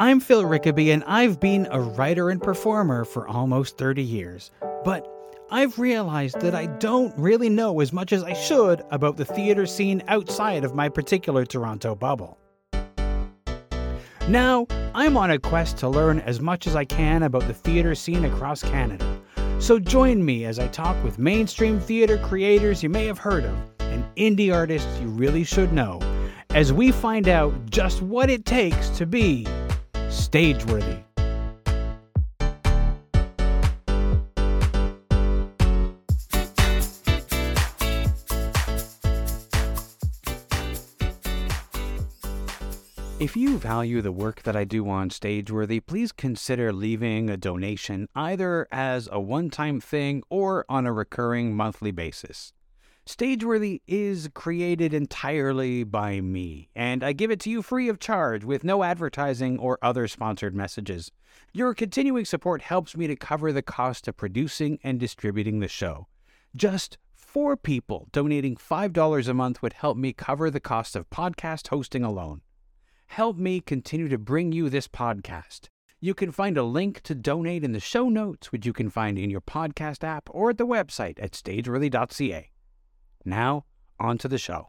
I'm Phil Rickaby, and I've been a writer and performer for almost 30 years. But I've realized that I don't really know as much as I should about the theatre scene outside of my particular Toronto bubble. Now, I'm on a quest to learn as much as I can about the theatre scene across Canada. So join me as I talk with mainstream theatre creators you may have heard of and indie artists you really should know as we find out just what it takes to be stage worthy. If you value the work that I do on Stageworthy, please consider leaving a donation either as a one time thing or on a recurring monthly basis. Stageworthy is created entirely by me, and I give it to you free of charge with no advertising or other sponsored messages. Your continuing support helps me to cover the cost of producing and distributing the show. Just four people donating $5 a month would help me cover the cost of podcast hosting alone help me continue to bring you this podcast. You can find a link to donate in the show notes, which you can find in your podcast app or at the website at stageworthy.ca. Now, on to the show.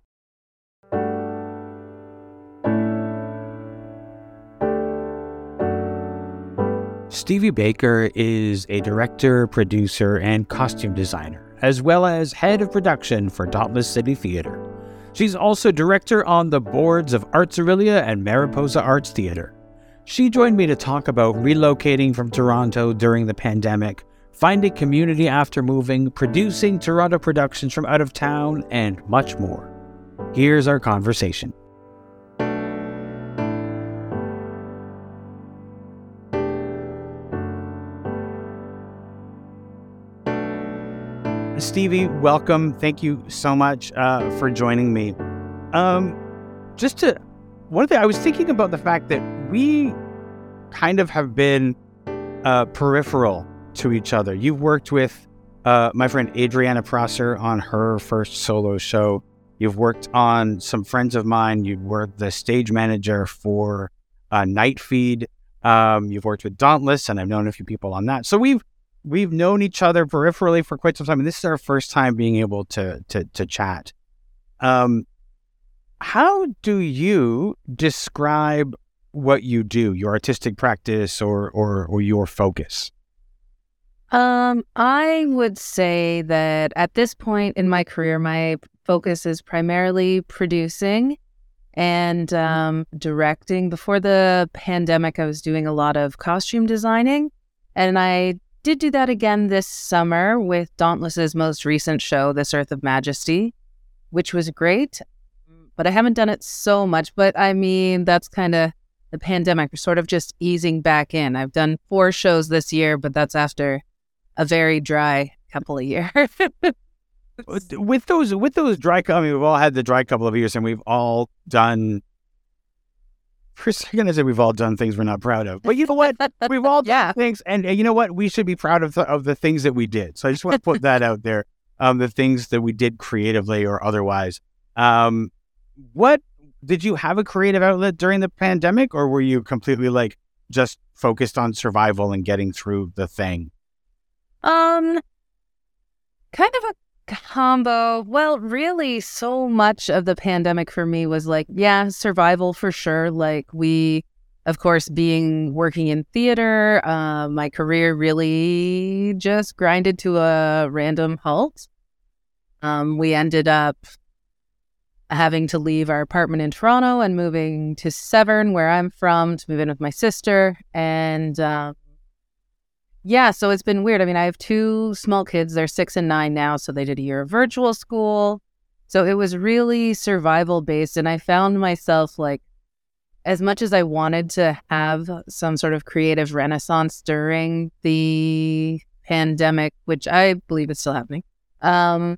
Stevie Baker is a director, producer, and costume designer, as well as head of production for Dauntless City Theatre. She's also director on the boards of Arts Orillia and Mariposa Arts Theatre. She joined me to talk about relocating from Toronto during the pandemic, finding a community after moving, producing Toronto productions from out of town, and much more. Here's our conversation. Stevie, welcome. Thank you so much uh, for joining me. Um, just to one thing, I was thinking about the fact that we kind of have been uh, peripheral to each other. You've worked with uh, my friend Adriana Prosser on her first solo show. You've worked on some friends of mine. You were the stage manager for uh, Night Feed. Um, you've worked with Dauntless, and I've known a few people on that. So we've we've known each other peripherally for quite some time, and this is our first time being able to to to chat. Um, how do you describe what you do, your artistic practice, or or or your focus? Um, I would say that at this point in my career, my focus is primarily producing and mm-hmm. um, directing. Before the pandemic, I was doing a lot of costume designing, and I did do that again this summer with Dauntless's most recent show, This Earth of Majesty, which was great. But I haven't done it so much. But I mean, that's kind of the pandemic, sort of just easing back in. I've done four shows this year, but that's after a very dry couple of years. with those with those dry, I mean, we've all had the dry couple of years, and we've all done for a second I said we've all done things we're not proud of. But you know what? We've all done yeah. things, and, and, you know what? We should be proud of the, of the things that we did. So I just want to put that out there. Um, the things that we did creatively or otherwise. Um, what did you have a creative outlet during the pandemic, or were you completely like just focused on survival and getting through the thing? Um, kind of a combo. Well, really, so much of the pandemic for me was like, yeah, survival for sure. Like, we, of course, being working in theater, uh, my career really just grinded to a random halt. Um, we ended up having to leave our apartment in Toronto and moving to Severn, where I'm from, to move in with my sister. And uh, yeah, so it's been weird. I mean, I have two small kids. They're six and nine now. So they did a year of virtual school. So it was really survival based. And I found myself like, as much as I wanted to have some sort of creative renaissance during the pandemic, which I believe is still happening, um,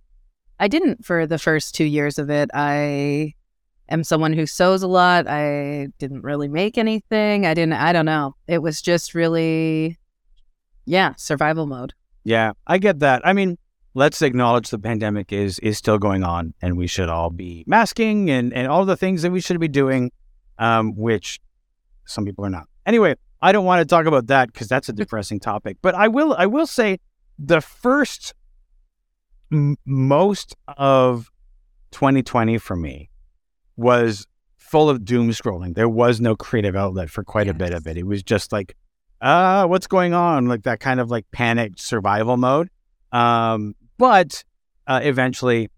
I didn't for the first two years of it. I am someone who sews a lot. I didn't really make anything. I didn't, I don't know. It was just really yeah, survival mode. Yeah, I get that. I mean, let's acknowledge the pandemic is is still going on, and we should all be masking and and all the things that we should be doing, um, which some people are not. Anyway, I don't want to talk about that because that's a depressing topic. But I will. I will say the first m- most of 2020 for me was full of doom scrolling. There was no creative outlet for quite yes. a bit of it. It was just like, uh, what's going on? Like that kind of like panicked survival mode. Um, but uh, eventually,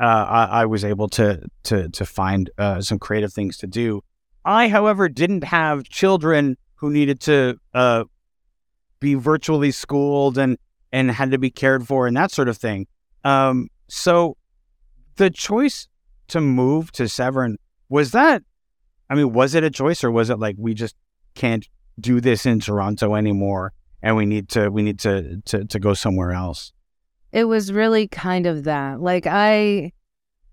uh, I, I, was able to to to find uh, some creative things to do. I, however, didn't have children who needed to uh, be virtually schooled and and had to be cared for and that sort of thing. Um, so the choice to move to Severn was that. I mean, was it a choice or was it like we just can't do this in Toronto anymore and we need to we need to to, to go somewhere else? It was really kind of that. Like I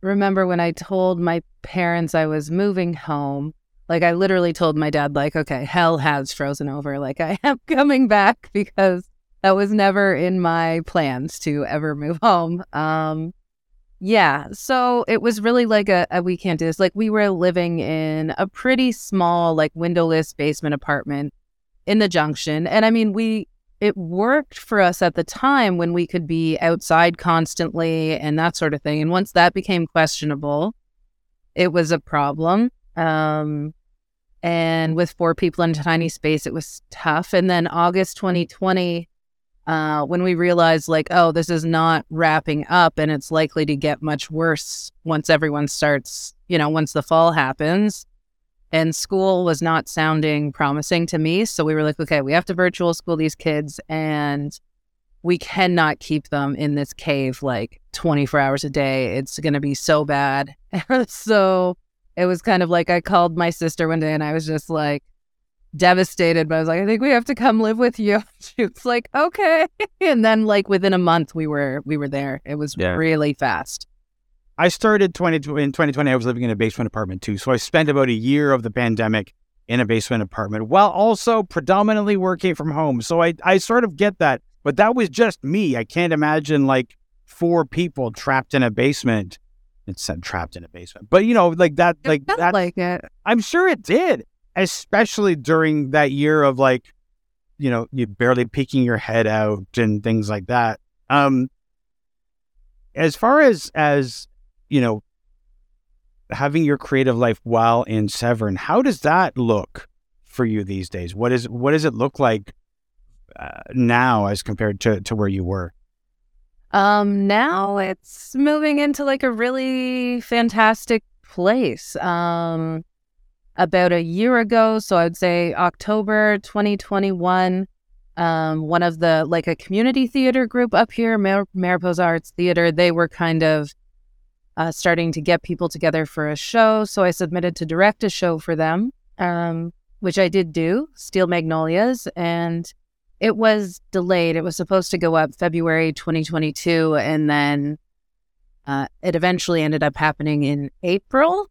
remember when I told my parents I was moving home, like I literally told my dad like, okay, hell has frozen over. Like I am coming back because that was never in my plans to ever move home. Um yeah, so it was really like a, a we can't do this. Like we were living in a pretty small, like windowless basement apartment in the junction. And I mean, we it worked for us at the time when we could be outside constantly and that sort of thing. And once that became questionable, it was a problem. Um, and with four people in a tiny space, it was tough. And then August 2020, uh, when we realized, like, oh, this is not wrapping up and it's likely to get much worse once everyone starts, you know, once the fall happens, and school was not sounding promising to me. So we were like, okay, we have to virtual school these kids and we cannot keep them in this cave like 24 hours a day. It's going to be so bad. so it was kind of like I called my sister one day and I was just like devastated, but I was like, I think we have to come live with you. She was like, okay. And then like within a month we were we were there. It was yeah. really fast. I started 20, in 2020. I was living in a basement apartment too. So I spent about a year of the pandemic in a basement apartment while also predominantly working from home. So I, I sort of get that. But that was just me. I can't imagine like four people trapped in a basement. It said trapped in a basement, but you know, like that, it like that. Like it. I'm sure it did, especially during that year of like, you know, you barely peeking your head out and things like that. Um, as far as as you know, having your creative life while in Severn, how does that look for you these days? What is what does it look like uh, now as compared to to where you were? Um, now it's moving into like a really fantastic place. Um, about a year ago, so I'd say October 2021, um, one of the like a community theater group up here, Mar- Mariposa Arts Theater, they were kind of uh, starting to get people together for a show. So I submitted to direct a show for them, um, which I did do, Steel Magnolias, and it was delayed. It was supposed to go up February 2022, and then uh, it eventually ended up happening in April.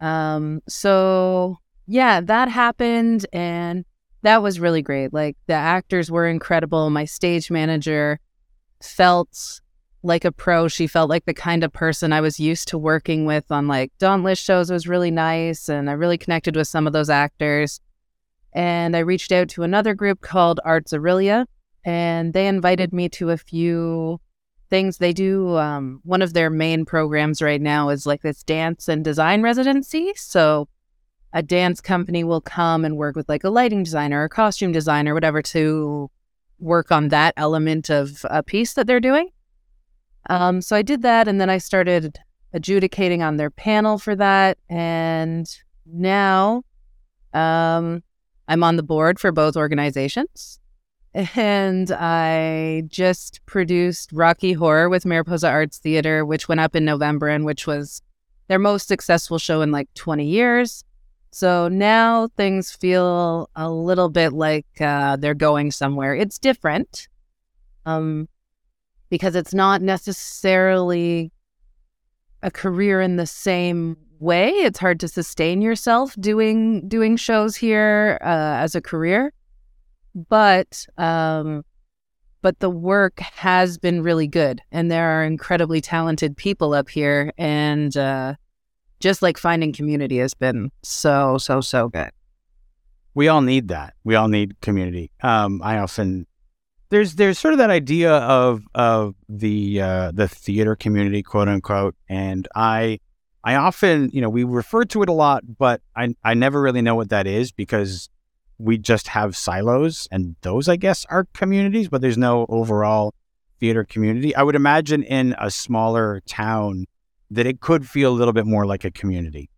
Um, so yeah, that happened, and that was really great. Like the actors were incredible. My stage manager felt like a pro. She felt like the kind of person I was used to working with on like Dauntless shows was really nice. And I really connected with some of those actors. And I reached out to another group called Arts Orillia, and they invited me to a few things they do. Um, one of their main programs right now is like this dance and design residency. So a dance company will come and work with like a lighting designer or costume designer, whatever, to work on that element of a piece that they're doing. Um, so I did that, and then I started adjudicating on their panel for that, and now um, I'm on the board for both organizations. And I just produced Rocky Horror with Mariposa Arts Theater, which went up in November and which was their most successful show in like 20 years. So now things feel a little bit like uh, they're going somewhere. It's different. Um, because it's not necessarily a career in the same way. It's hard to sustain yourself doing doing shows here uh, as a career, but um, but the work has been really good, and there are incredibly talented people up here, and uh, just like finding community has been so so so good. we all need that. We all need community. Um, I often there's there's sort of that idea of of the uh, the theater community, quote unquote, and I I often you know we refer to it a lot, but I I never really know what that is because we just have silos, and those I guess are communities, but there's no overall theater community. I would imagine in a smaller town that it could feel a little bit more like a community.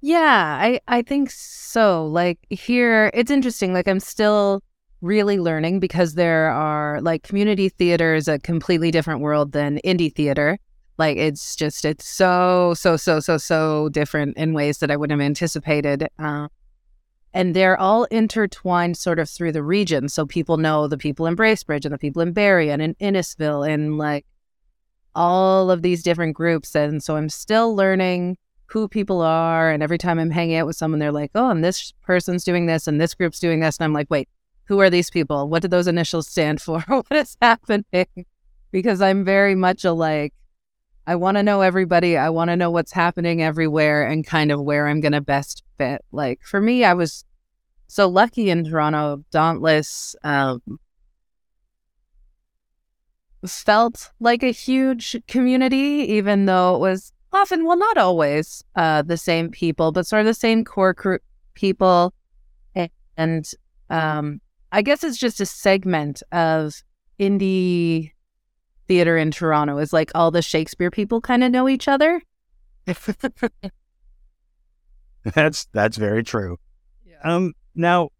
Yeah, I I think so. Like here, it's interesting. Like I'm still really learning because there are like community theater is a completely different world than indie theater. Like it's just it's so so so so so different in ways that I wouldn't have anticipated. Uh, and they're all intertwined sort of through the region. So people know the people in Bracebridge and the people in Barrie and in Innisfil and like all of these different groups. And so I'm still learning who people are. And every time I'm hanging out with someone, they're like, oh, and this person's doing this and this group's doing this. And I'm like, wait, who are these people? What do those initials stand for? what is happening? Because I'm very much a like, I want to know everybody. I want to know what's happening everywhere and kind of where I'm going to best fit. Like for me, I was so lucky in Toronto. Dauntless um, felt like a huge community, even though it was often, well, not always uh, the same people, but sort of the same core group people. And um, I guess it's just a segment of indie theater in Toronto is like all the Shakespeare people kind of know each other. that's that's very true. Yeah. Um now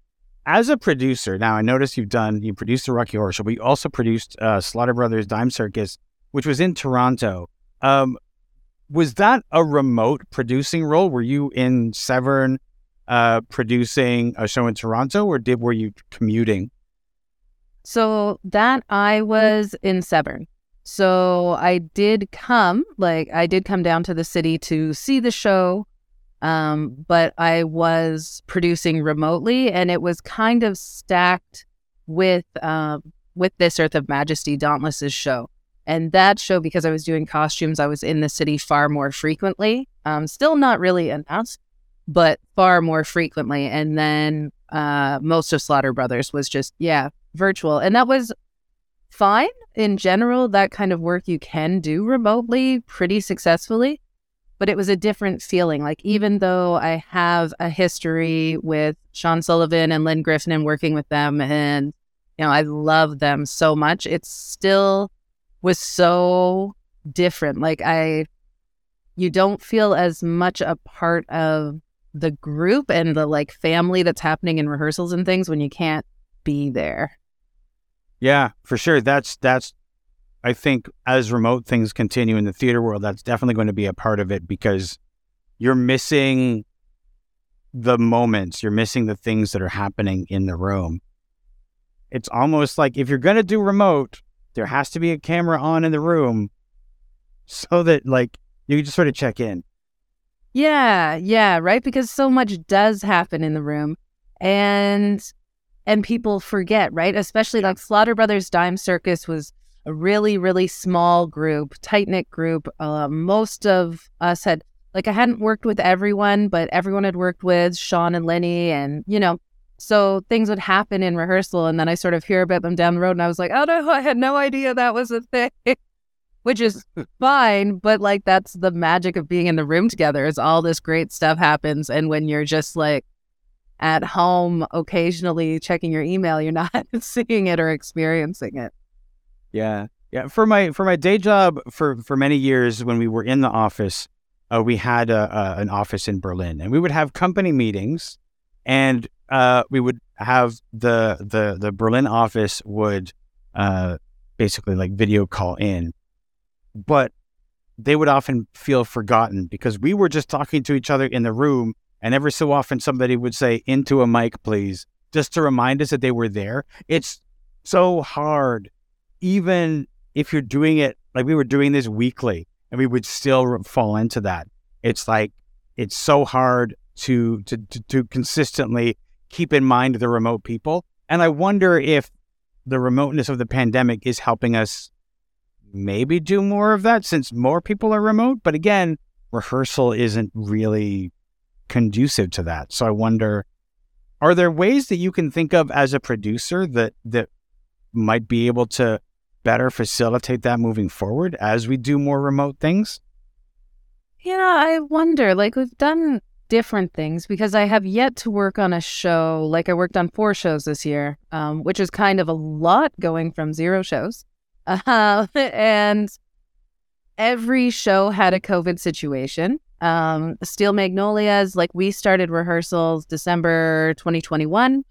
as a producer, now I noticed you've done you produced the Rocky Horror Show, but you also produced uh, Slaughter Brothers Dime Circus, which was in Toronto. Um, was that a remote producing role? Were you in Severn uh, producing a show in Toronto, or did were you commuting? So that I was in Severn. So I did come, like I did come down to the city to see the show, um, but I was producing remotely, and it was kind of stacked with um, with this Earth of Majesty Dauntless's show. And that show, because I was doing costumes, I was in the city far more frequently. Um, still not really enough, but far more frequently. And then uh, most of Slaughter Brothers was just, yeah, virtual. And that was fine in general. That kind of work you can do remotely pretty successfully. But it was a different feeling. Like, mm. even though I have a history with Sean Sullivan and Lynn Griffin and working with them, and, you know, I love them so much, it still was so different. Like, I, you don't feel as much a part of the group and the like family that's happening in rehearsals and things when you can't be there. Yeah, for sure. That's that's I think as remote things continue in the theater world, that's definitely going to be a part of it because you're missing the moments, you're missing the things that are happening in the room. It's almost like if you're going to do remote, there has to be a camera on in the room so that like you can just sort of check in. Yeah, yeah, right because so much does happen in the room and and people forget, right? Especially like Slaughter Brothers Dime Circus was a really really small group, tight-knit group. Uh, most of us had like I hadn't worked with everyone, but everyone had worked with Sean and Lenny and, you know, so things would happen in rehearsal and then I sort of hear about them down the road and I was like, "Oh no, I had no idea that was a thing." which is fine. But like, that's the magic of being in the room together is all this great stuff happens. And when you're just like at home, occasionally checking your email, you're not seeing it or experiencing it. Yeah. Yeah. For my, for my day job for, for many years when we were in the office, uh, we had a, a, an office in Berlin and we would have company meetings and uh, we would have the, the, the Berlin office would uh, basically like video call in but they would often feel forgotten because we were just talking to each other in the room. And every so often, somebody would say, into a mic, please, just to remind us that they were there. It's so hard, even if you're doing it like we were doing this weekly and we would still fall into that. It's like, it's so hard to, to, to, to consistently keep in mind the remote people. And I wonder if the remoteness of the pandemic is helping us maybe do more of that since more people are remote. But again, rehearsal isn't really conducive to that. So I wonder, are there ways that you can think of as a producer that that might be able to better facilitate that moving forward as we do more remote things? Yeah, I wonder. Like we've done different things because I have yet to work on a show. Like I worked on four shows this year, um, which is kind of a lot going from zero shows. Uh, and every show had a COVID situation. Um, Steel Magnolias, like we started rehearsals December 2021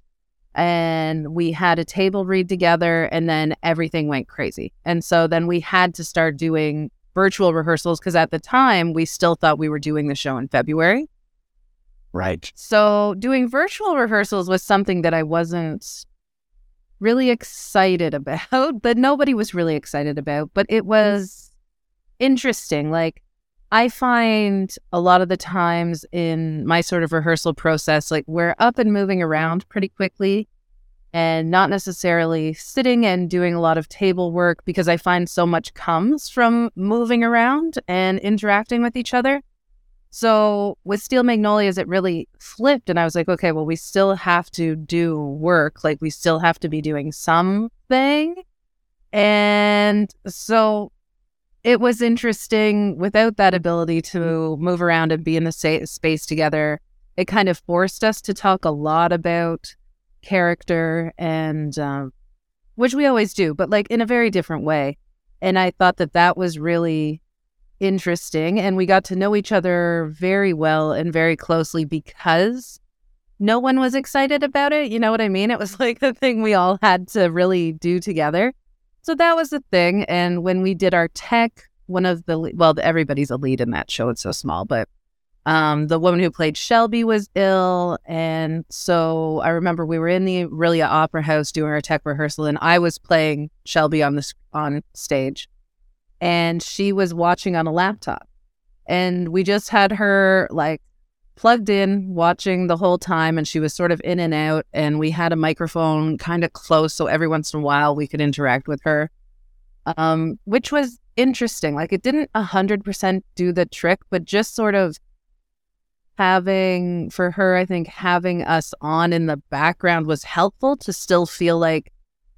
and we had a table read together and then everything went crazy. And so then we had to start doing virtual rehearsals because at the time we still thought we were doing the show in February. Right. So doing virtual rehearsals was something that I wasn't really excited about, that nobody was really excited about, but it was interesting. Like I find a lot of the times in my sort of rehearsal process, like we're up and moving around pretty quickly and not necessarily sitting and doing a lot of table work because I find so much comes from moving around and interacting with each other. So with Steel Magnolias, it really flipped. And I was like, okay, well, we still have to do work. Like we still have to be doing something. And so it was interesting without that ability to move around and be in the sa- space together. It kind of forced us to talk a lot about character and um, which we always do, but like in a very different way. And I thought that that was really interesting. And we got to know each other very well and very closely because no one was excited about it. You know what I mean? It was like the thing we all had to really do together. So that was the thing. And when we did our tech, one of the, well, everybody's a lead in that show. It's so small, but um, the woman who played Shelby was ill. And so I remember we were in the Orillia Opera House doing our tech rehearsal, and I was playing Shelby on the on stage. And she was watching on a laptop. And we just had her like plugged in, watching the whole time, and she was sort of in and out. And we had a microphone kind of close, so every once in a while we could interact with her, um, which was interesting. Like it didn't hundred percent do the trick, but just sort of having for her, I think having us on in the background was helpful to still feel like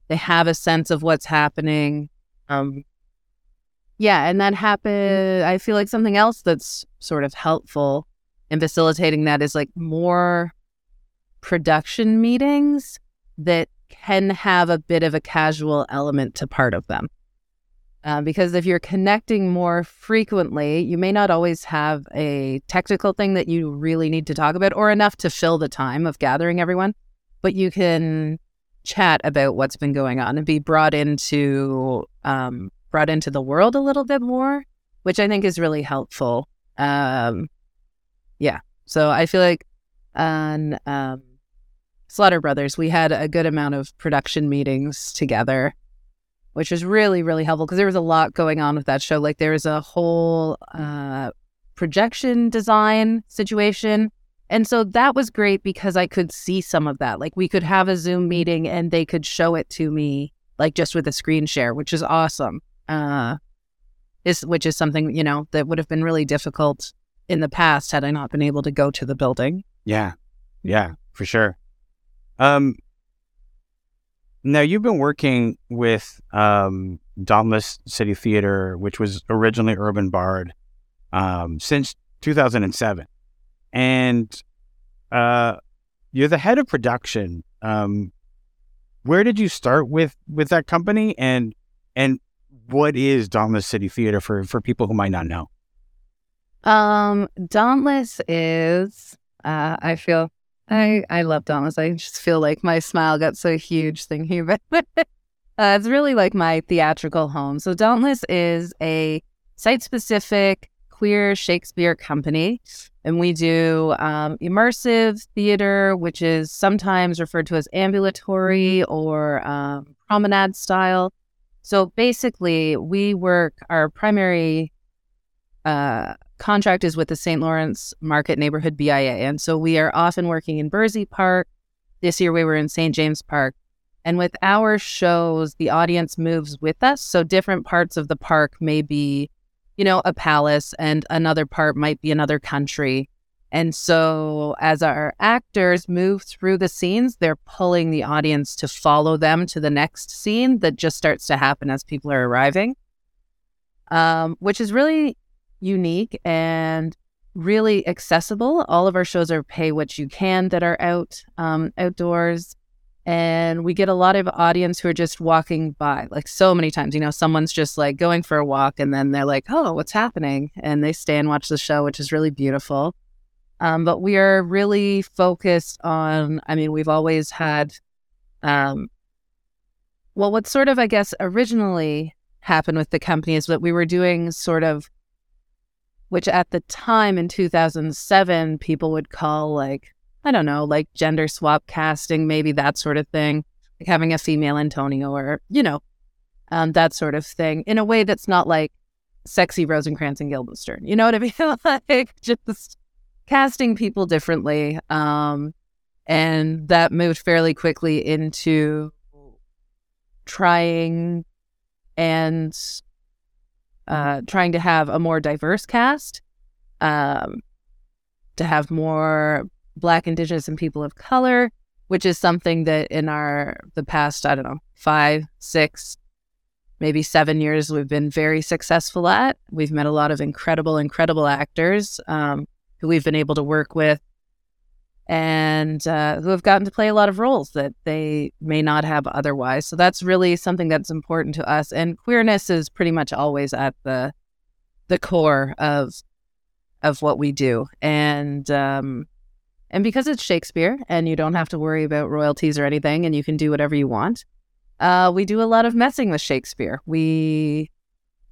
they have a sense of what's happening. Um, yeah, and that happened. I feel like something else that's sort of helpful and facilitating that is like more production meetings that can have a bit of a casual element to part of them. Uh, because if you're connecting more frequently, you may not always have a technical thing that you really need to talk about or enough to fill the time of gathering everyone, but you can chat about what's been going on and be brought into um, brought into the world a little bit more, which I think is really helpful. Um, yeah. So I feel like on um, Slaughter Brothers, we had a good amount of production meetings together, which was really, really helpful because there was a lot going on with that show. Like there was a whole uh, projection design situation. And so that was great because I could see some of that. Like we could have a Zoom meeting and they could show it to me, like just with a screen share, which is awesome. Uh, is which is something you know that would have been really difficult in the past had I not been able to go to the building. Yeah. Yeah, for sure. Um, now you've been working with um, Dauntless City Theater, which was originally Urban Bard, um, since 2007, and uh, you're the head of production. Um, where did you start with with that company, and and what is Dauntless City Theater for for people who might not know? Um, Dauntless is uh, I feel I I love Dauntless. I just feel like my smile got so huge thinking about it. uh, it's really like my theatrical home. So Dauntless is a site specific queer Shakespeare company. And we do um, immersive theater, which is sometimes referred to as ambulatory or um, promenade style. So basically, we work, our primary uh, contract is with the St. Lawrence Market Neighborhood BIA. And so we are often working in Berczy Park. This year we were in St. James Park. And with our shows, the audience moves with us. So different parts of the park may be, you know, a palace, and another part might be another country. And so as our actors move through the scenes, they're pulling the audience to follow them to the next scene that just starts to happen as people are arriving. Um, which is really unique and really accessible. All of our shows are pay what you can that are out um, outdoors. And we get a lot of audience who are just walking by, like so many times. You know, someone's just like going for a walk and then they're like, oh, what's happening? And they stay and watch the show, which is really beautiful. Um, but we are really focused on, I mean, we've always had, um, well, what sort of, I guess, originally happened with the company is that we were doing sort of, which at the time in 2007, people would call like, I don't know, like gender swap casting, maybe that sort of thing, like having a female Antonio or, you know, um, that sort of thing in a way that's not like sexy Rosencrantz and Guildenstern. You know what I mean? like just casting people differently. Um, and that moved fairly quickly into trying and uh, trying to have a more diverse cast, um, to have more Black, Indigenous, and people of color, which is something that in our the past I don't know five, six, maybe seven years we've been very successful at. We've met a lot of incredible, incredible actors. Um, who we've been able to work with and uh, who have gotten to play a lot of roles that they may not have otherwise. So that's really something that's important to us. And queerness is pretty much always at the the core of of what we do. And um, and because it's Shakespeare and you don't have to worry about royalties or anything, and you can do whatever you want. Uh, we do a lot of messing with Shakespeare. We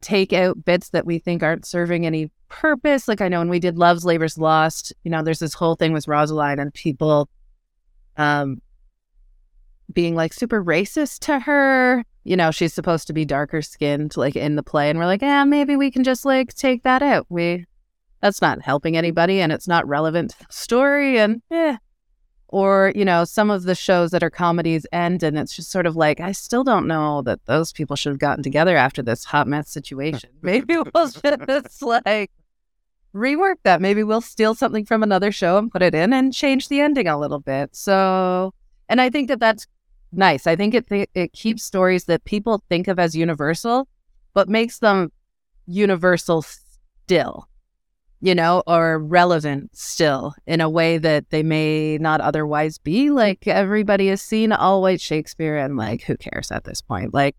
take out bits that we think aren't serving any purpose. Like I know when we did Love's Labor's Lost, you know, there's this whole thing with Rosaline and people um being like super racist to her. You know, she's supposed to be darker skinned like in the play and we're like, "Yeah, maybe we can just like take that out." We that's not helping anybody and it's not relevant to the story and yeah. Or, you know, some of the shows that are comedies end and it's just sort of like, I still don't know that those people should have gotten together after this hot mess situation. Maybe we'll just like rework that. Maybe we'll steal something from another show and put it in and change the ending a little bit. So, and I think that that's nice. I think it th- it keeps stories that people think of as universal, but makes them universal still, you know, or relevant still in a way that they may not otherwise be. Like everybody has seen all white Shakespeare, and like who cares at this point? Like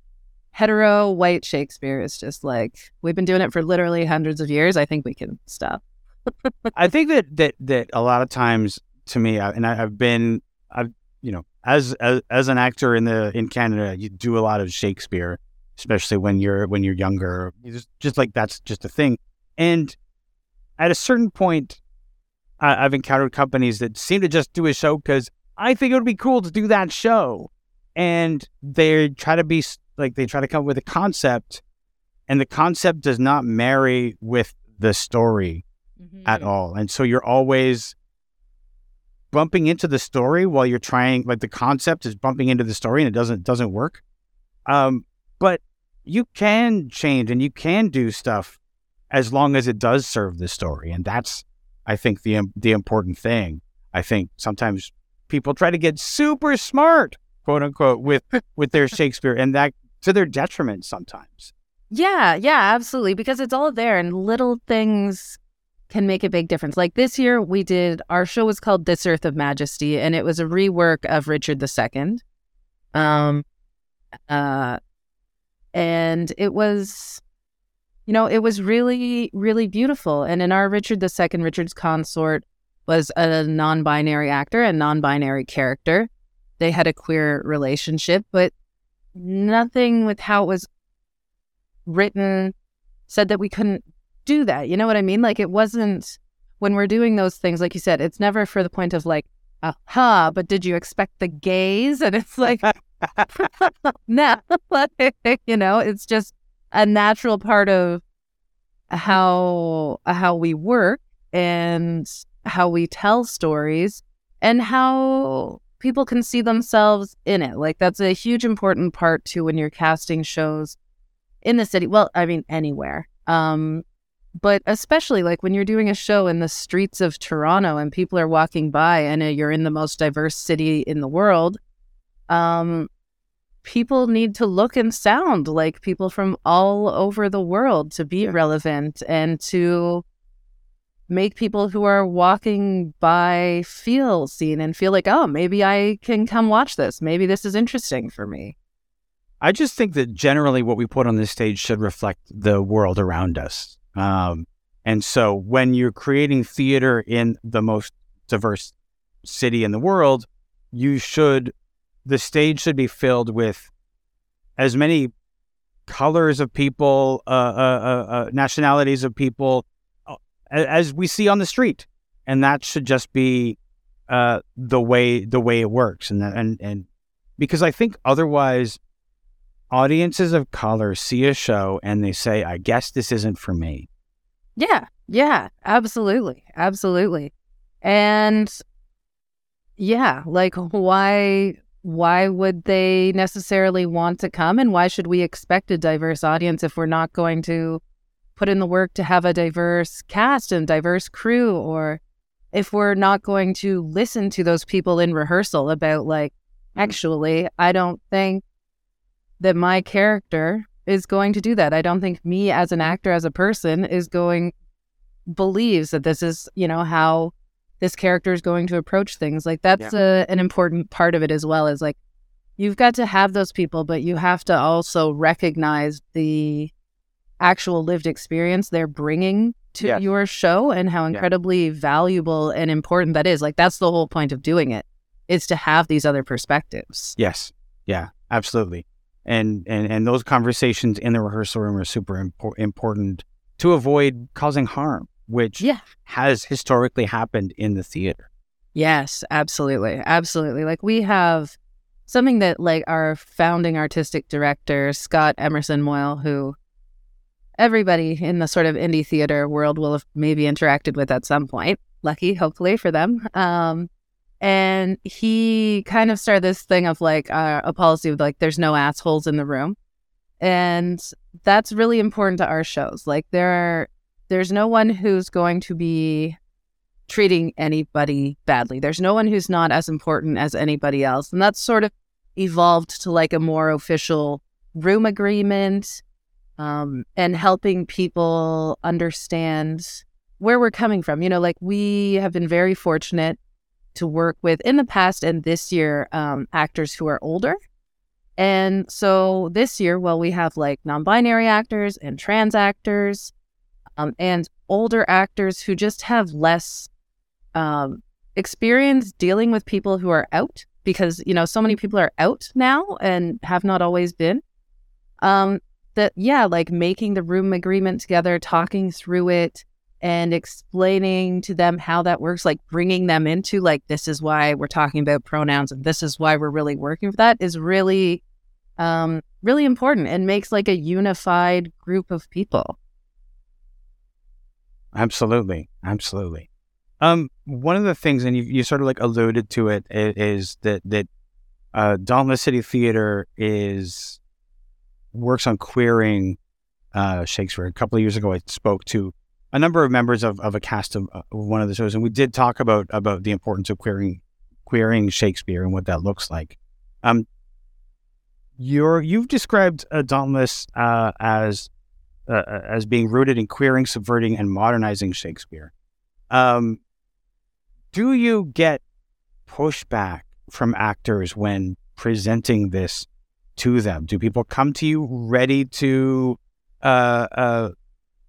hetero white Shakespeare is just like we've been doing it for literally hundreds of years. I think we can stop. I think that that that a lot of times to me, and I, have been, I've you know, as, as as an actor in the in Canada, you do a lot of Shakespeare, especially when you're when you're younger. Just, just like that's just a thing. And at a certain point, I, I've encountered companies that seem to just do a show because I think it would be cool to do that show, and they try to be like they try to come up with a concept and the concept does not marry with the story mm-hmm. at all. And so you're always bumping into the story while you're trying like the concept is bumping into the story and it doesn't doesn't work. Um, but you can change and you can do stuff as long as it does serve the story. And that's I think the the important thing. I think sometimes people try to get super smart, quote unquote, with with their Shakespeare, and that to their detriment sometimes. Yeah, yeah, absolutely. Because it's all there and little things can make a big difference. Like this year, we did our show was called This Earth of Majesty, and it was a rework of Richard II. Um, uh, and it was, you know, it was really, really beautiful. And in our Richard II, Richard's consort was a non binary actor and non binary character. They had a queer relationship, but nothing with how it was written said that we couldn't do that. You know what I mean? Like it wasn't when we're doing those things, like you said, it's never for the point of like, aha, but did you expect the gaze? And it's like, no, you know, it's just a natural part of how how we work and how we tell stories and how people can see themselves in it. Like that's a huge important part too when you're casting shows in the city. Well, I mean anywhere. Um but especially like when you're doing a show in the streets of Toronto and people are walking by and you're in the most diverse city in the world, um, people need to look and sound like people from all over the world to be relevant and to make people who are walking by feel seen and feel like, oh, maybe I can come watch this. Maybe this is interesting for me. I just think that generally what we put on this stage should reflect the world around us. Um, and so when you're creating theater in the most diverse city in the world, you should, the stage should be filled with as many colors of people, uh, uh, uh, uh nationalities of people, as we see on the street, and that should just be uh, the way the way it works. And and and because I think otherwise, audiences of color see a show and they say, "I guess this isn't for me." Yeah, yeah, absolutely, absolutely, and yeah, like why why would they necessarily want to come? And why should we expect a diverse audience if we're not going to put in the work to have a diverse cast and diverse crew? Or if we're not going to listen to those people in rehearsal about like actually i don't think that my character is going to do that. I don't think me as an actor as a person is going believes that this is you know how this character is going to approach things like that's yeah. a, an important part of it as well is like you've got to have those people but you have to also recognize the actual lived experience they're bringing to yes. your show and how incredibly yeah. valuable and important that is. Like that's the whole point of doing it is to have these other perspectives. Yes. Yeah, absolutely. And and and those conversations in the rehearsal room are super impor- important to avoid causing harm, which yeah. has historically happened in the theater. Yes, absolutely. Absolutely. Like we have something that like our founding artistic director Scott Emerson Moyle who everybody in the sort of indie theater world will have maybe interacted with at some point. Lucky, hopefully for them. Um, and he kind of started this thing of like uh, a policy of like there's no assholes in the room, and that's really important to our shows. Like there are there's no one who's going to be treating anybody badly. There's no one who's not as important as anybody else, and that's sort of evolved to like a more official room agreement um, and helping people understand where we're coming from. You know, like we have been very fortunate to work with in the past and this year um, actors who are older. And so this year, well, we have like non binary actors and trans actors um, and older actors who just have less um, experience dealing with people who are out because, you know, so many people are out now and have not always been. Um, that yeah like making the room agreement together talking through it and explaining to them how that works like bringing them into like this is why we're talking about pronouns and this is why we're really working for that is really um really important and makes like a unified group of people absolutely absolutely um one of the things and you, you sort of like alluded to it is that that uh dauntless city theater is works on queering uh, Shakespeare. A couple of years ago, I spoke to a number of members of, of a cast of, uh, one of the shows, and we did talk about about the importance of queering queering Shakespeare and what that looks like. Um, you're you've described uh, Dauntless uh, as uh, uh, as being rooted in queering, subverting, and modernizing Shakespeare. Um, do you get pushback from actors when presenting this to them? Do people come to you ready to uh, uh,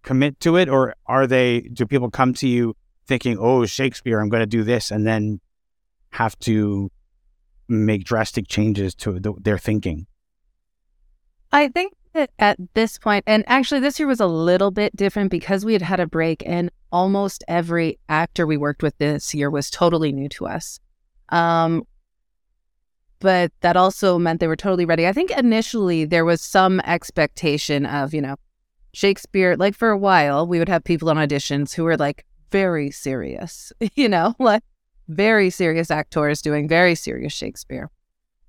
commit to it, or are they? Do people come to you thinking, "Oh, Shakespeare, I'm going to do this," and then have to make drastic changes to the, their thinking? I think at this point, and actually this year was a little bit different because we had had a break, and almost every actor we worked with this year was totally new to us. Um, but that also meant they were totally ready. I think initially there was some expectation of, you know, Shakespeare, like for a while, we would have people on auditions who were like very serious, you know, like very serious actors doing very serious Shakespeare.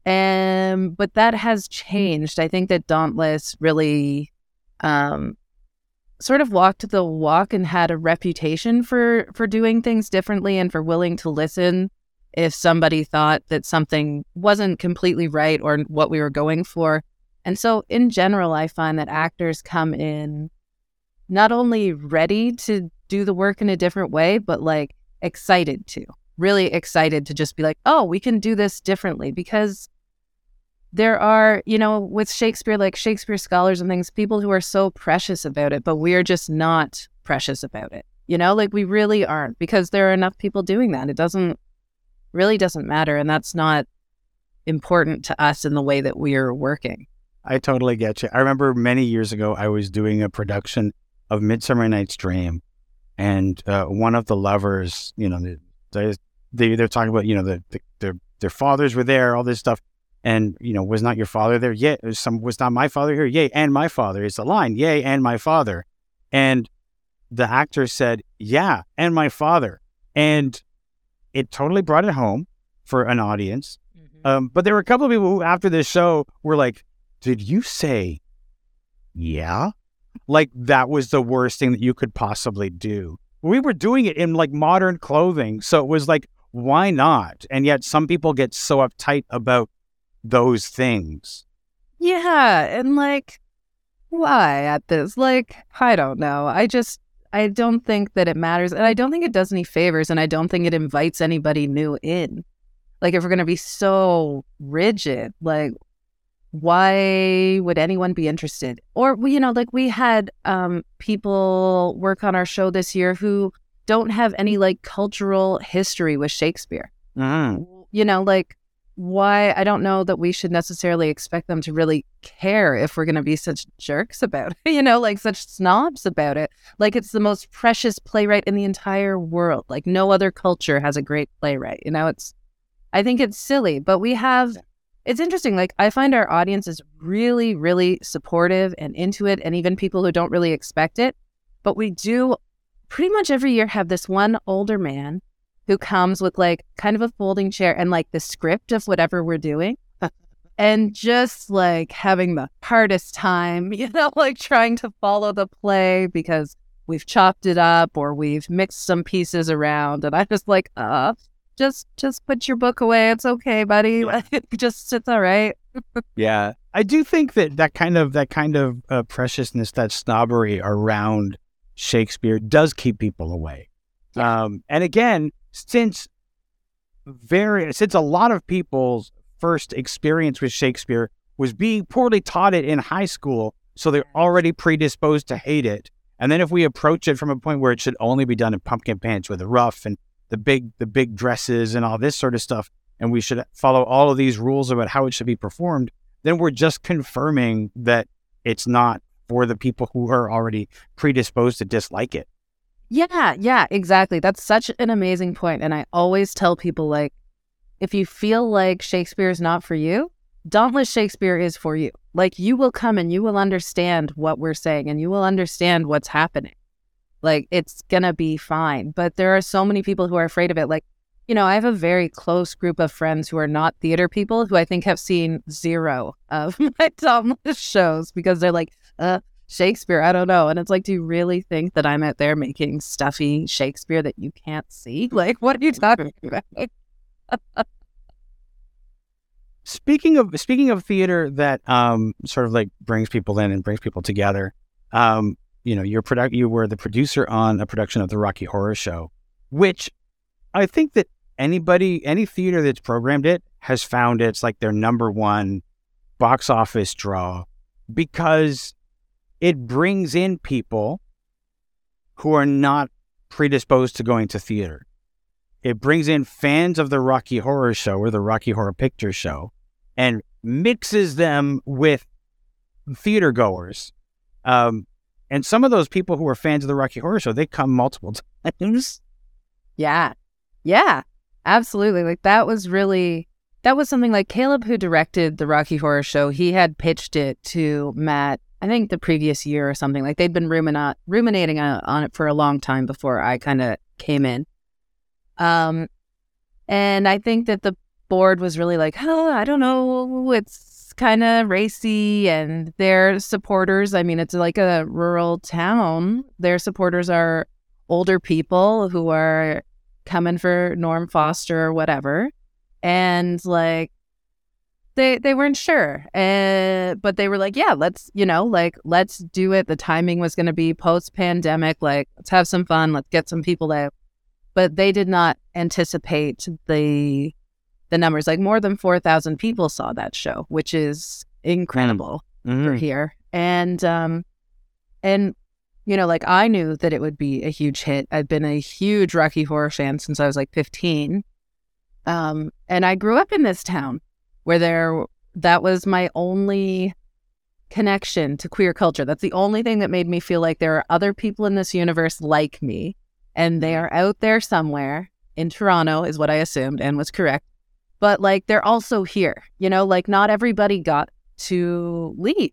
And but that has changed. I think that Dauntless really um sort of walked the walk and had a reputation for for doing things differently and for willing to listen if somebody thought that something wasn't completely right or what we were going for. And so in general, I find that actors come in not only ready to do the work in a different way, but like excited to, really excited to just be like, oh, we can do this differently because there are, you know, with Shakespeare, like Shakespeare scholars and things, people who are so precious about it, but we're just not precious about it. You know, like we really aren't because there are enough people doing that. It doesn't really doesn't matter. And that's not important to us in the way that we are working. I totally get you. I remember many years ago, I was doing a production of Midsummer Night's Dream, and uh, one of the lovers, you know, they, they they're talking about, you know, the, the their their fathers were there, all this stuff, and you know, was not your father there? yet some was not my father here? Yay, and my father is the line. Yay, and my father, and the actor said, yeah, and my father, and it totally brought it home for an audience. Mm-hmm. Um, but there were a couple of people who, after this show, were like, "Did you say, yeah?" Like that was the worst thing that you could possibly do. We were doing it in like modern clothing, so it was like, why not? And yet, some people get so uptight about those things. Yeah, and like, why at this? Like, I don't know. I just I don't think that it matters. And I don't think it does any favors. And I don't think it invites anybody new in. Like, if we're going to be so rigid, like, why would anyone be interested? Or, you know, like we had um, people work on our show this year who don't have any like cultural history with Shakespeare. Mm. You know, like why I don't know that we should necessarily expect them to really care if we're going to be such jerks about it, you know, like such snobs about it. Like it's the most precious playwright in the entire world. Like no other culture has a great playwright, you know, it's, I think it's silly, but we have, it's interesting. Like I find our audience is really, really supportive and into it, and even people who don't really expect it. But we do pretty much every year have this one older man who comes with like kind of a folding chair and like the script of whatever we're doing. and just like having the hardest time, you know, like trying to follow the play because we've chopped it up or we've mixed some pieces around. And I'm just like, uh, just just put your book away. It's okay, buddy. just it's all right. yeah, I do think that that kind of that kind of uh, preciousness, that snobbery around Shakespeare, does keep people away. Yeah. Um, and again, since very since a lot of people's first experience with Shakespeare was being poorly taught it in high school, so they're mm-hmm. already predisposed to hate it. And then if we approach it from a point where it should only be done in pumpkin pants with a ruff and the big the big dresses and all this sort of stuff, and we should follow all of these rules about how it should be performed, then we're just confirming that it's not for the people who are already predisposed to dislike it. Yeah, yeah, exactly. That's such an amazing point. And I always tell people like, if you feel like Shakespeare is not for you, Dauntless Shakespeare is for you. Like you will come and you will understand what we're saying and you will understand what's happening. Like it's gonna be fine. But there are so many people who are afraid of it. Like, you know, I have a very close group of friends who are not theater people who I think have seen zero of my Dauntless shows because they're like, uh, Shakespeare, I don't know. And it's like, do you really think that I'm out there making stuffy Shakespeare that you can't see? Like, what are you talking about? speaking of speaking of theater that um sort of like brings people in and brings people together, um, you know, you're product you were the producer on a production of the Rocky Horror Show, which I think that anybody any theater that's programmed it has found it's like their number one box office draw because it brings in people who are not predisposed to going to theater. It brings in fans of the Rocky Horror Show or the Rocky Horror Picture Show and mixes them with theater goers. Um, and some of those people who are fans of the Rocky Horror Show, they come multiple times. Yeah. Yeah. Absolutely. Like that was really that was something like Caleb who directed the Rocky Horror Show, he had pitched it to MAT I think the previous year or something. Like they'd been rumina- ruminating on, on it for a long time before I kind of came in. Um, and I think that the board was really like, oh, I don't know, it's kind of racy and their supporters, I mean, it's like a rural town. Their supporters are older people who are coming for Norm Foster or whatever. And like they they weren't sure. Uh, but they were like, yeah, let's, you know, like let's do it. The timing was going to be post pandemic. Like, let's have some fun. Let's get some people out. But they did not anticipate the the numbers. Like more than four thousand people saw that show, which is incredible mm-hmm. for here. And um, and you know, like I knew that it would be a huge hit. I've been a huge Rocky Horror fan since I was like fifteen. Um, and I grew up in this town where there that was my only connection to queer culture. That's the only thing that made me feel like there are other people in this universe like me and they mm-hmm. are out there somewhere in Toronto is what I assumed and was correct. But like they're also here. You know, like not everybody got to leave.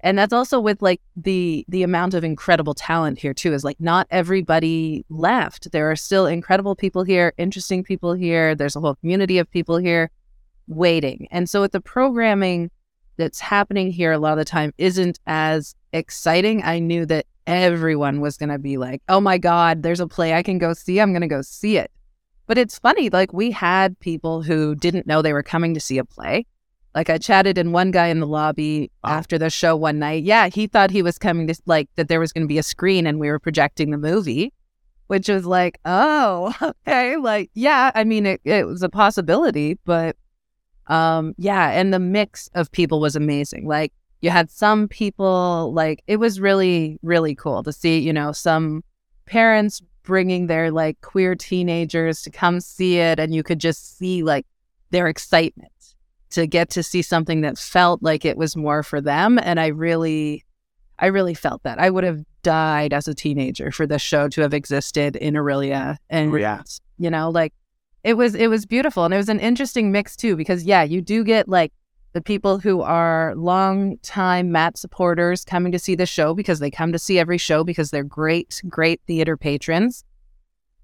And that's also with like the the amount of incredible talent here too is like not everybody left. There are still incredible people here, interesting people here. There's a whole community of people here waiting. And so with the programming that's happening here a lot of the time isn't as exciting. I knew that everyone was going to be like, "Oh my god, there's a play I can go see. I'm going to go see it." But it's funny like we had people who didn't know they were coming to see a play. Like I chatted in one guy in the lobby wow. after the show one night. Yeah, he thought he was coming to like that there was going to be a screen and we were projecting the movie, which was like, "Oh, okay." Like, yeah, I mean it it was a possibility, but um, yeah, and the mix of people was amazing. Like you had some people like it was really really cool to see, you know, some parents bringing their like queer teenagers to come see it and you could just see like their excitement to get to see something that felt like it was more for them and I really I really felt that. I would have died as a teenager for this show to have existed in Orillia and yeah. you know, like it was it was beautiful and it was an interesting mix too because yeah you do get like the people who are long time MAT supporters coming to see the show because they come to see every show because they're great great theater patrons.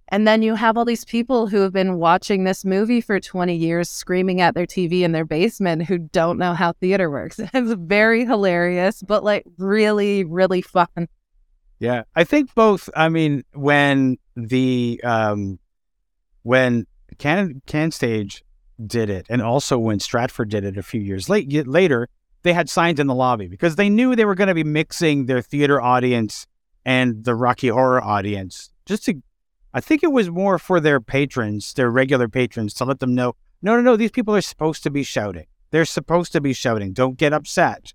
And then you have all these people who have been watching this movie for 20 years screaming at their tv in their basement who don't know how theater works. It's very hilarious but like really really fun. Yeah i think both i mean when the um when Can CanStage did it, and also when Stratford did it a few years late, later, they had signs in the lobby because they knew they were going to be mixing their theater audience and the Rocky Horror audience. Just to, I think it was more for their patrons, their regular patrons, to let them know, no, no, no, these people are supposed to be shouting. They're supposed to be shouting. Don't get upset.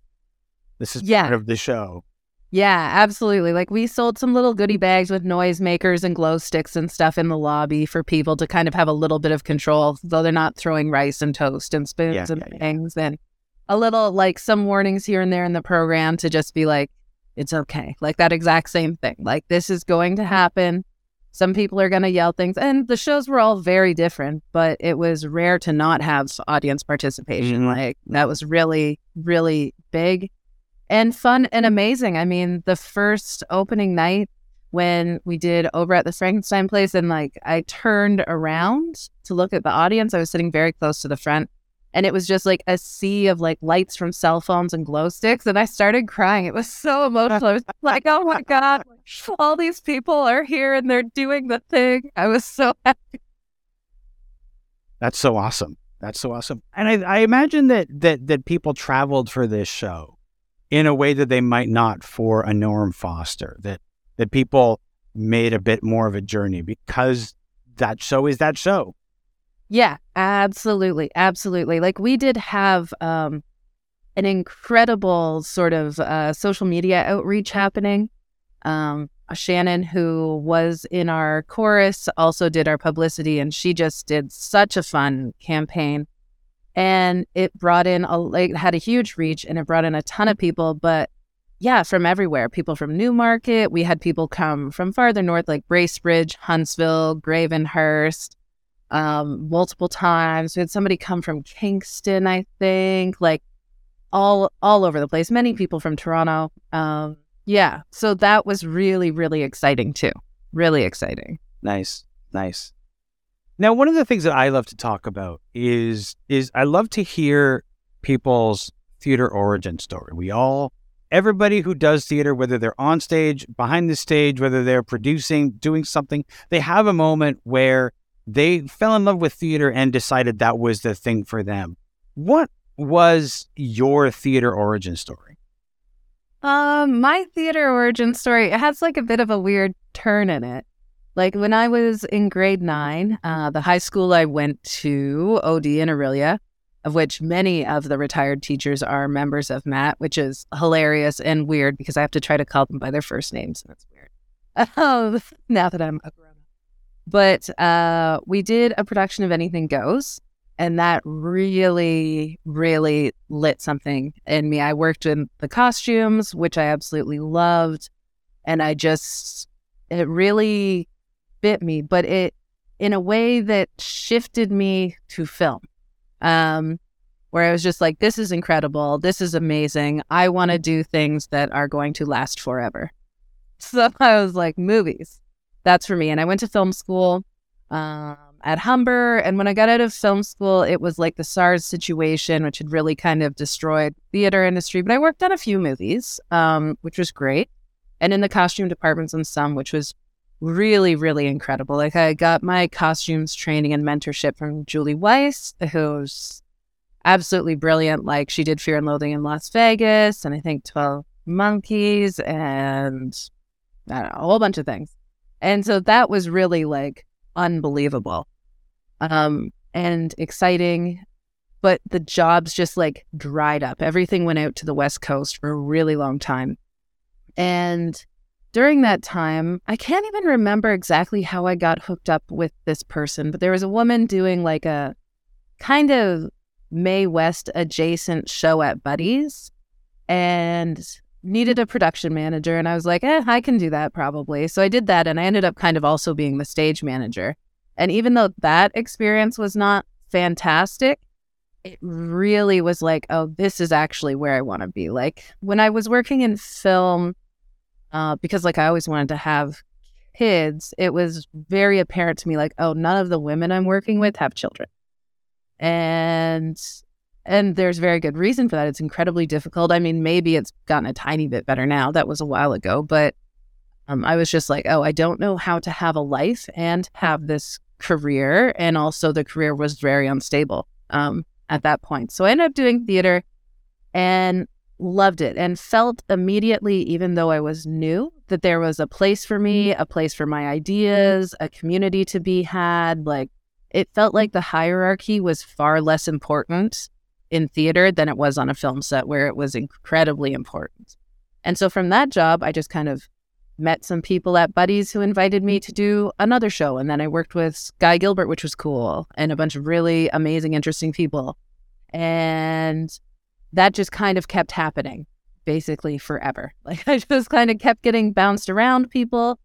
This is yeah. part of the show. Yeah, absolutely. Like we sold some little goodie bags with noisemakers and glow sticks and stuff in the lobby for people to kind of have a little bit of control, though they're not throwing rice and toast and spoons yeah, and yeah, things. Yeah. And a little like some warnings here and there in the program to just be like, it's okay. Like that exact same thing. Like this is going to happen. Some people are going to yell things. And the shows were all very different, but it was rare to not have audience participation. Mm-hmm. Like that was really, really big and fun and amazing. I mean, the first opening night when we did over at the Frankenstein place and like I turned around to look at the audience, I was sitting very close to the front and it was just like a sea of like lights from cell phones and glow sticks and I started crying. It was so emotional. I was like, "Oh my god, all these people are here and they're doing the thing." I was so happy. That's so awesome. That's so awesome. And I, I imagine that that that people traveled for this show in a way that they might not for a Norm Foster, that that people made a bit more of a journey because that show is that show. Yeah, absolutely. Absolutely. Like we did have um, an incredible sort of uh, social media outreach happening. Um, Shannon, who was in our chorus, also did our publicity, and she just did such a fun campaign and it brought in a like had a huge reach and it brought in a ton of people but yeah from everywhere people from newmarket we had people come from farther north like bracebridge huntsville gravenhurst um, multiple times. We had somebody come from kingston i think like all all over the place many people from toronto um, yeah so that was really really exciting too really exciting. Nice nice now, one of the things that I love to talk about is is I love to hear people's theater origin story. We all, everybody who does theater, whether they're on stage, behind the stage, whether they're producing, doing something, they have a moment where they fell in love with theater and decided that was the thing for them. What was your theater origin story? Um, my theater origin story it has like a bit of a weird turn in it. Like when I was in grade nine, uh, the high school I went to, OD in Orillia, of which many of the retired teachers are members of MAT, which is hilarious and weird because I have to try to call them by their first names. That's weird. Now that I'm a grown up. But uh, we did a production of Anything Goes, and that really, really lit something in me. I worked in the costumes, which I absolutely loved. And I just, it really bit me, but it, in a way that shifted me to film um, where I was just like, this is incredible. This is amazing. I want to do things that are going to last forever. So I was like, movies. That's for me. And I went to film school um, at Humber. And when I got out of film school, it was like the SARS situation, which had really kind of destroyed theater industry. But I worked on a few movies, um, which was great. And in the costume departments on some, which was really, really incredible. Like I got my costumes training and mentorship from Julie Weiss, who's absolutely brilliant. Like she did Fear and Loathing in Las Vegas and I think 12 Monkeys and know, a whole bunch of things. And so that was really like unbelievable um, and exciting. But the jobs just like dried up. Everything went out to the West Coast for a really long time. And during that time, I can't even remember exactly how I got hooked up with this person, but there was a woman doing like a kind of Mae West adjacent show at Buddies and needed a production manager. And I was like, eh, I can do that probably. So I did that. And I ended up kind of also being the stage manager. And even though that experience was not fantastic, it really was like, oh, this is actually where I want to be. Like when I was working in film, uh, because like I always wanted to have kids, it was very apparent to me like, oh, none of the women I'm working with have children. And and there's very good reason for that. It's incredibly difficult. I mean, maybe it's gotten a tiny bit better now. That was a while ago, but um, I was just like, oh, I don't know how to have a life and have this career. And also, the career was very unstable um, at that point. So I ended up doing theater, and loved it and felt immediately, even though I was new, that there was a place for me, mm-hmm. a place for my mm-hmm. ideas, a community to be had. Like it felt like the hierarchy was far less important in theater than it was on a film set where it was incredibly important. And so from that job, I just kind of met some people at Buddies who invited me to do another show. And then I worked with Guy Gilbert, which was cool, and a bunch of really amazing, interesting people. And that just kind of kept happening basically forever. Like I just kind of kept getting bounced around people.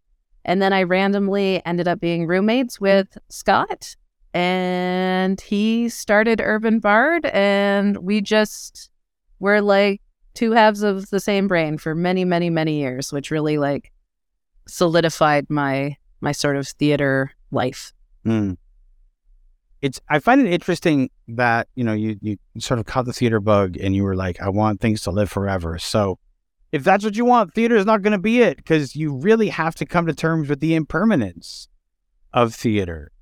And then I randomly ended up being roommates with Scott. And he started Urban Bard. And we just were like two halves of the same brain for many, many, many years, which really like solidified my my sort of theater life. Mm it's I find it interesting that you know you you sort of caught the theater bug and you were like, I want things to live forever. So if that's what you want, theater is not going to be it because you really have to come to terms with the impermanence of theater.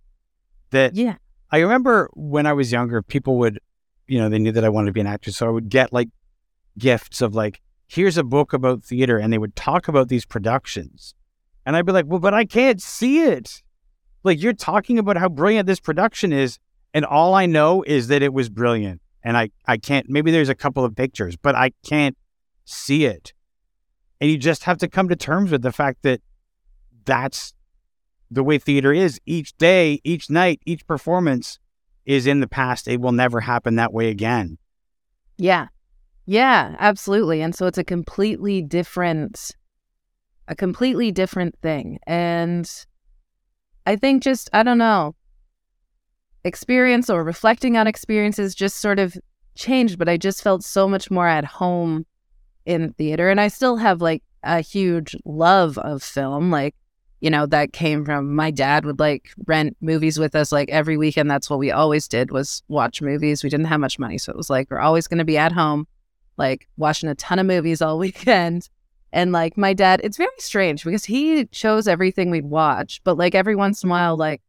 That yeah, I remember when I was younger, people would, you know, they knew that I wanted to be an actor, so I would get like gifts of like, here's a book about theater, and they would talk about these productions, and I'd be like, well, but I can't see it. Like you're talking about how brilliant this production is, and all I know is that it was brilliant. And I, I can't maybe there's a couple of pictures, but I can't see it. And you just have to come to terms with the fact that that's the way theater is. Each day, each night, each performance is in the past. It will never happen that way again. Yeah. Yeah, absolutely. And so it's a completely different a completely different thing. And I think just, I don't know, experience or reflecting on experiences just sort of changed, but I just felt so much more at home in theater. And I still have like a huge love of film. Like, you know, that came from my dad would like rent movies with us like every weekend. That's what we always did was watch movies. We didn't have much money. So it was like, we're always going to be at home. like watching a ton of movies all weekend. And like my dad, it's very strange because he chose everything we'd watch, but like every once in a while, like,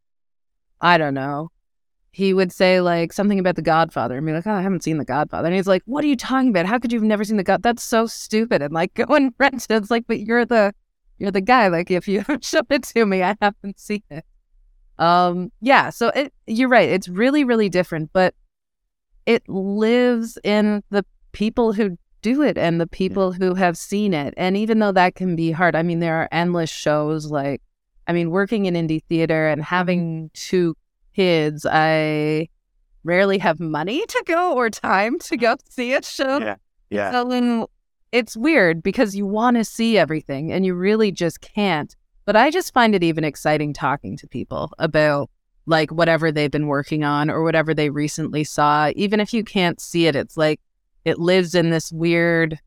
I don't know, he would say like something about The Godfather and be like, oh, I haven't seen The Godfather. And he's like, what are you talking about? How could you have never seen The God? That's so stupid. And like, go and rent it. It's like, but you're the, you're the guy. Like, if you show it to me, I haven't seen it. Um, yeah. So it, you're right. It's really, really different, but it lives in the people who do it and the people yeah. who have seen it. And even though that can be hard, I mean, there are endless shows like, I mean, working in indie theater and having mm-hmm. two kids, I rarely have money to go or time to go see a show. Yeah. Yeah. So it's weird because you want to see everything and you really just can't. But I just find it even exciting talking to people about like whatever they've been working on or whatever they recently saw. Even if you can't see it, it's like it lives in this weird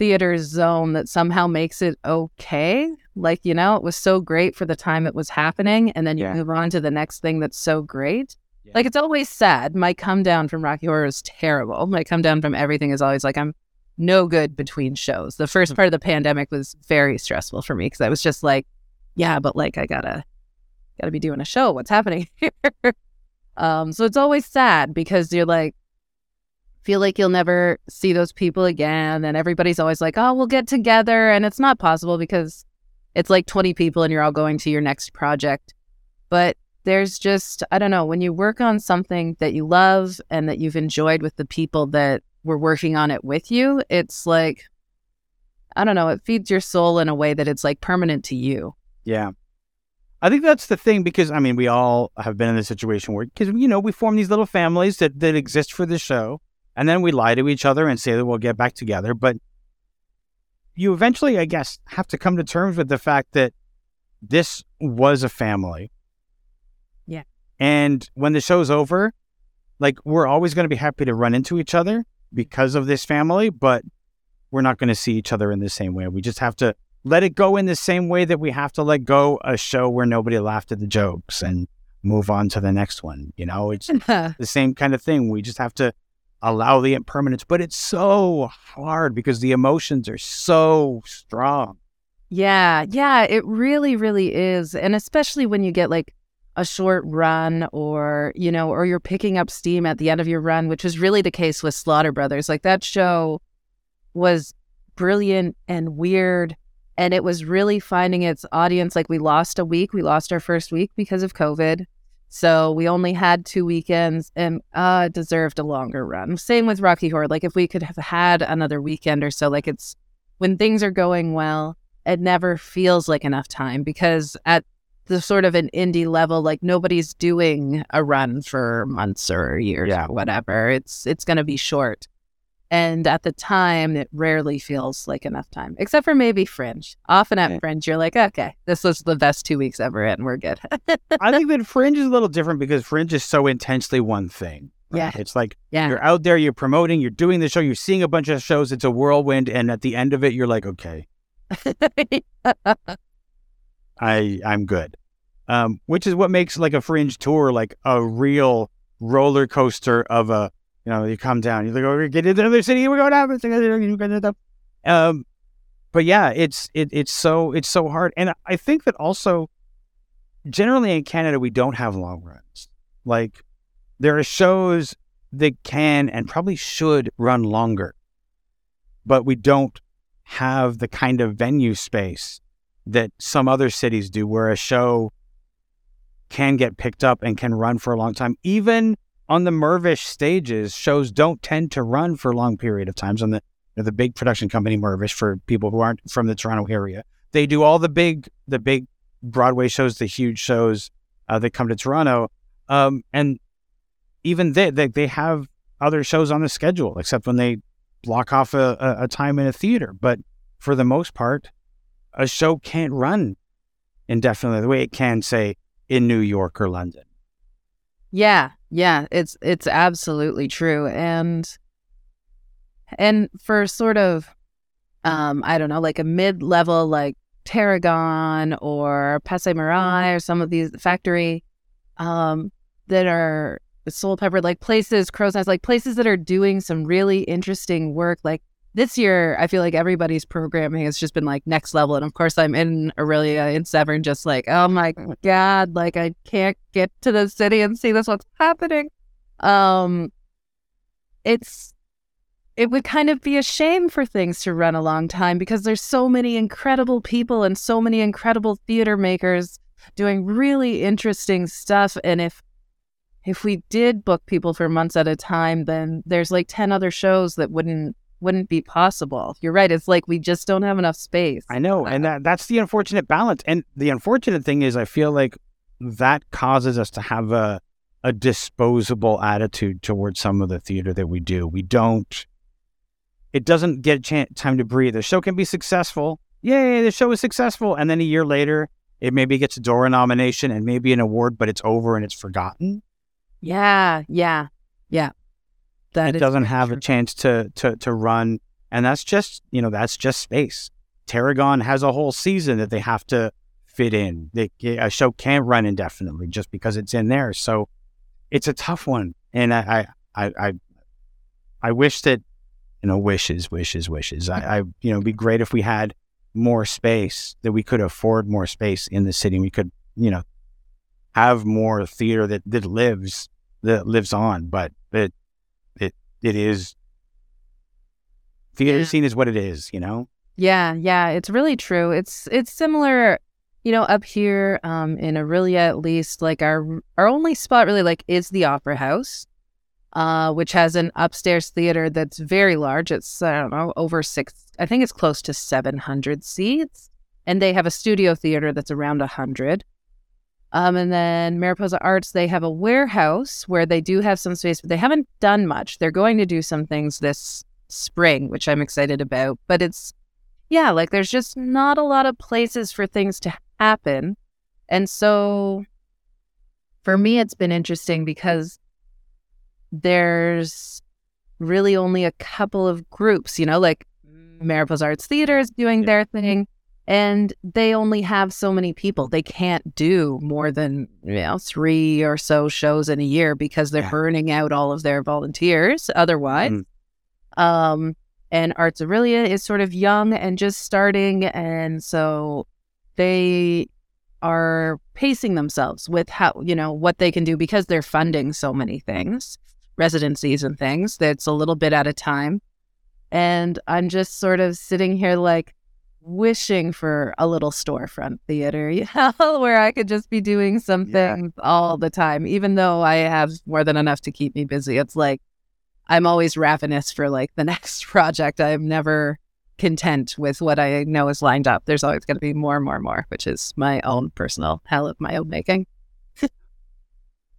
theater zone that somehow makes it okay. Like, you know, it was so great for the time it was happening. And then you yeah. move on to the next thing that's so great. Yeah. Like, it's always sad. My come down from Rocky Horror is terrible. My come down from everything is always like, I'm no good between shows. The first part of the pandemic was very stressful for me because I was just like, yeah, but like, I gotta, gotta be doing a show. What's happening here? um, so it's always sad because you're like, feel like you'll never see those people again. And everybody's always like, oh, we'll get together. And it's not possible because it's like 20 people and you're all going to your next project. But there's just, I don't know, when you work on something that you love and that you've enjoyed with the people that were working on it with you, it's like, I don't know, it feeds your soul in a way that it's like permanent to you. Yeah. I think that's the thing because I mean we all have been in the situation where because you know we form these little families that that exist for the show, and then we lie to each other and say that we'll get back together. But you eventually, I guess, have to come to terms with the fact that this was a family. Yeah. And when the show's over, like we're always going to be happy to run into each other because of this family, but we're not going to see each other in the same way. We just have to let it go in the same way that we have to let go a show where nobody laughed at the jokes and move on to the next one. You know, it's the same kind of thing. We just have to allow the impermanence, but it's so hard because the emotions are so strong. Yeah, yeah, it really, really is. And especially when you get like a short run or, you know, or you're picking up steam at the end of your run, which was really the case with Slaughter Brothers. Like that show was brilliant and weird. And it was really finding its audience. Like we lost a week, we lost our first week because of COVID. So we only had two weekends and uh deserved a longer run. Same with Rocky Horror. Like if we could have had another weekend or so, like it's when things are going well, it never feels like enough time because at the sort of an indie level, like nobody's doing a run for months or years yeah. or whatever. It's it's gonna be short. And at the time, it rarely feels like enough time, except for maybe Fringe. Often at Fringe, you're like, okay, this was the best two weeks ever, and we're good. I think that Fringe is a little different because Fringe is so intensely one thing. Right? Yeah. It's like yeah. you're out there, you're promoting, you're doing the show, you're seeing a bunch of shows. It's a whirlwind. And at the end of it, you're like, okay, I, I'm good. Um, which is what makes like a Fringe tour like a real roller coaster of a you know, you come down, you like, oh, get into another city, we're going down. Um, but yeah, it's it, it's so it's so hard, and I think that also, generally in Canada, we don't have long runs. Like, there are shows that can and probably should run longer, but we don't have the kind of venue space that some other cities do, where a show can get picked up and can run for a long time, even on the Mirvish stages, shows don't tend to run for a long period of times. On the the big production company Mirvish, for people who aren't from the Toronto area, they do all the big the big Broadway shows, the huge shows uh, that come to Toronto, um, and even they, they they have other shows on the schedule, except when they block off a, a time in a theater. But for the most part, a show can't run indefinitely the way it can, say, in New York or London. Yeah, yeah, it's it's absolutely true. And and for sort of um, I don't know, like a mid level like Tarragon or Passe Muraille or some of these factory um that are Soulpepper, like places, Crow's Nest, like places that are doing some really interesting work. Like this year, I feel like everybody's programming has just been like next level. And of course, I'm in Orillia in Severn, just like, oh my God, like I can't get to the city and see this, what's happening. Um, it's, it would kind of be a shame for things to run a long time because there's so many incredible people and so many incredible theater makers doing really interesting stuff. And if if we did book people for months at a time, then there's like 10 other shows that wouldn't wouldn't be possible. You're right. It's like we just don't have enough space. I know. And that that's the unfortunate balance. And the unfortunate thing is I feel like that causes us to have a a disposable attitude towards some of the theater that we do. We don't it doesn't get a chance, time to breathe. The show can be successful. Yay, the show is successful. And then a year later, it maybe gets a Dora nomination and maybe an award, but it's over and it's forgotten. Yeah, yeah, yeah. That it doesn't have true. a chance to to to run, and that's just you know that's just space. Tarragon has a whole season that they have to fit in. They, a show can't run indefinitely just because it's in there. So it's a tough one, and I I I I wish that you know wishes wishes wishes. I, I you know it'd be great if we had more space that we could afford more space in the city. We could you know have more theater that, that lives that lives on, but it it is theater scene is what it is, you know? Yeah, yeah, it's really true. It's it's similar, you know, up here um in Orillia at least, like our our only spot really like is the opera house. Uh, which has an upstairs theater that's very large. It's I don't know over six. I think it's close to seven hundred seats, and they have a studio theater that's around hundred. Um, and then Mariposa Arts, they have a warehouse where they do have some space, but they haven't done much. They're going to do some things this spring, which I'm excited about. But it's, yeah, like there's just not a lot of places for things to happen. And so for me, it's been interesting because there's really only a couple of groups, you know, like Mariposa Arts Theater is doing their thing and they only have so many people. They can't do more than you know three or so shows in a year because they're yeah. burning out all of their volunteers. Otherwise, mm. um, and Arts Orillia is sort of young and just starting, and so they are pacing themselves with how you know what they can do because they're funding so many things, residencies and things. That's a little bit at a time, and I'm just sort of sitting here like wishing for a little storefront theater, you know, where I could just be doing something yeah. all the time, even though I have more than enough to keep me busy. It's like I'm always ravenous for like the next project. I'm never content with what I know is lined up. There's always going to be more, and more, and more, which is my own personal hell of my own making.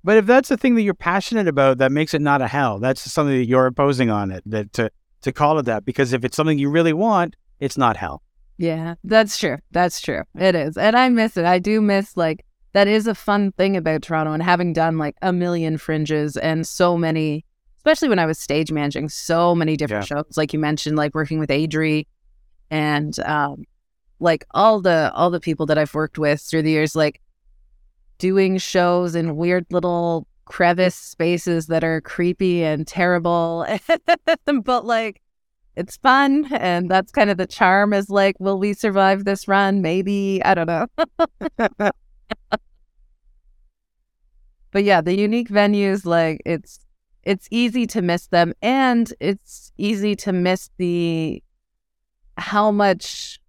but if that's the thing that you're passionate about, that makes it not a hell. That's something that you're imposing on it. That to to call it that, because if it's something you really want, it's not hell. Yeah, that's true. That's true. It is. And I miss it. I do miss like that is a fun thing about Toronto and having done like a million fringes and so many especially when I was stage managing so many different yeah. shows like you mentioned like working with Adri and um like all the all the people that I've worked with through the years like doing shows in weird little crevice spaces that are creepy and terrible but like it's fun and that's kind of the charm is like will we survive this run? Maybe i don't know. But yeah the unique venues like it's it's easy to miss them and it's easy to miss the how much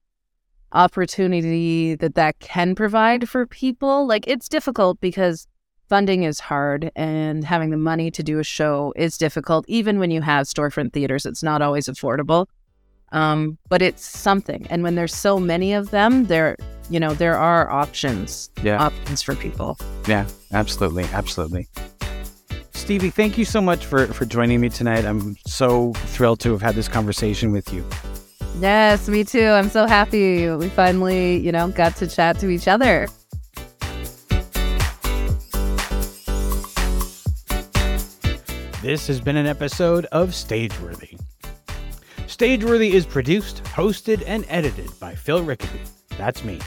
opportunity that that can provide for people. Like it's difficult because funding is hard and having the money to do a show is difficult. Even when you have storefront theaters, it's not always affordable. Um, but it's something. And when there's so many of them, there, you know, there are options, yeah. options for people. Yeah, absolutely, absolutely. Stevie, thank you so much for for joining me tonight. I'm so thrilled to have had this conversation with you. Yes, me too. I'm so happy we finally, you know, got to chat to each other. This has been an episode of Stageworthy. Stageworthy is produced, hosted, and edited by Phil Rickaby. That's me.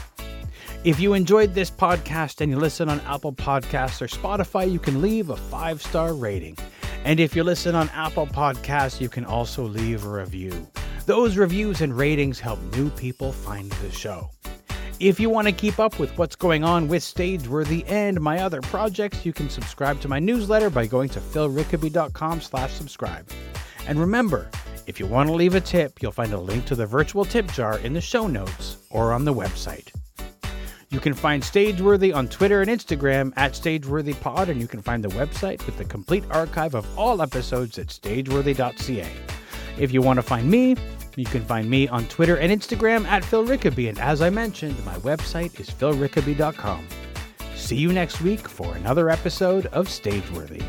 If you enjoyed this podcast and you listen on Apple Podcasts or Spotify, you can leave a five star rating. And if you listen on Apple Podcasts, you can also leave a review. Those reviews and ratings help new people find the show. If you want to keep up with what's going on with Stageworthy and my other projects, you can subscribe to my newsletter by going to philrickaby.com slash subscribe. And remember, if you want to leave a tip, you'll find a link to the virtual tip jar in the show notes or on the website. You can find Stageworthy on Twitter and Instagram at StageworthyPod, and you can find the website with the complete archive of all episodes at stageworthy.ca. If you want to find me, you can find me on Twitter and Instagram at Phil Rickaby, and as I mentioned, my website is philrickaby.com. See you next week for another episode of Stageworthy.